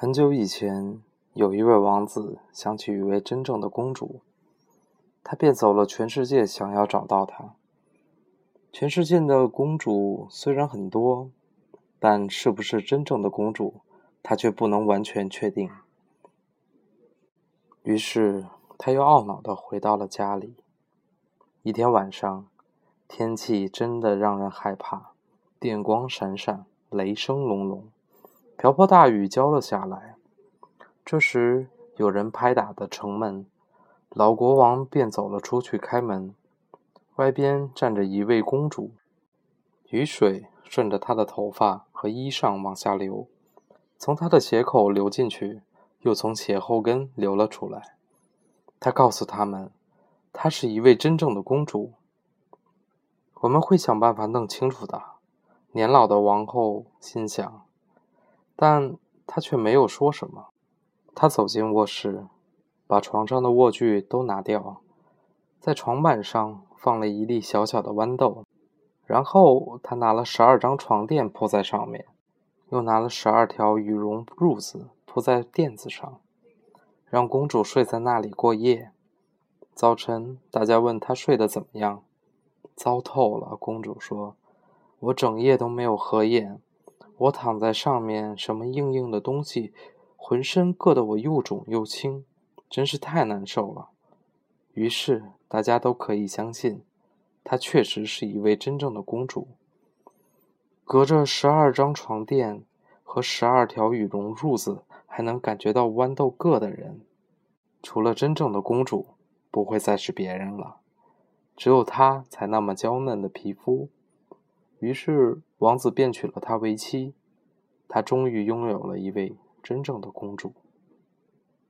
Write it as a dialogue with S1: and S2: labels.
S1: 很久以前，有一位王子想起一位真正的公主，他便走了全世界，想要找到她。全世界的公主虽然很多，但是不是真正的公主，他却不能完全确定。于是，他又懊恼地回到了家里。一天晚上，天气真的让人害怕，电光闪闪，雷声隆隆。瓢泼大雨浇了下来，这时有人拍打的城门，老国王便走了出去开门。外边站着一位公主，雨水顺着她的头发和衣裳往下流，从她的鞋口流进去，又从鞋后跟流了出来。她告诉他们，她是一位真正的公主。我们会想办法弄清楚的。年老的王后心想。但他却没有说什么。他走进卧室，把床上的卧具都拿掉，在床板上放了一粒小小的豌豆，然后他拿了十二张床垫铺在上面，又拿了十二条羽绒褥子铺在垫子上，让公主睡在那里过夜。早晨，大家问她睡得怎么样？糟透了，公主说：“我整夜都没有合眼。”我躺在上面，什么硬硬的东西，浑身硌得我又肿又青，真是太难受了。于是大家都可以相信，她确实是一位真正的公主。隔着十二张床垫和十二条羽绒褥子，还能感觉到豌豆硌的人，除了真正的公主，不会再是别人了。只有她才那么娇嫩的皮肤。于是。王子便娶了她为妻，他终于拥有了一位真正的公主。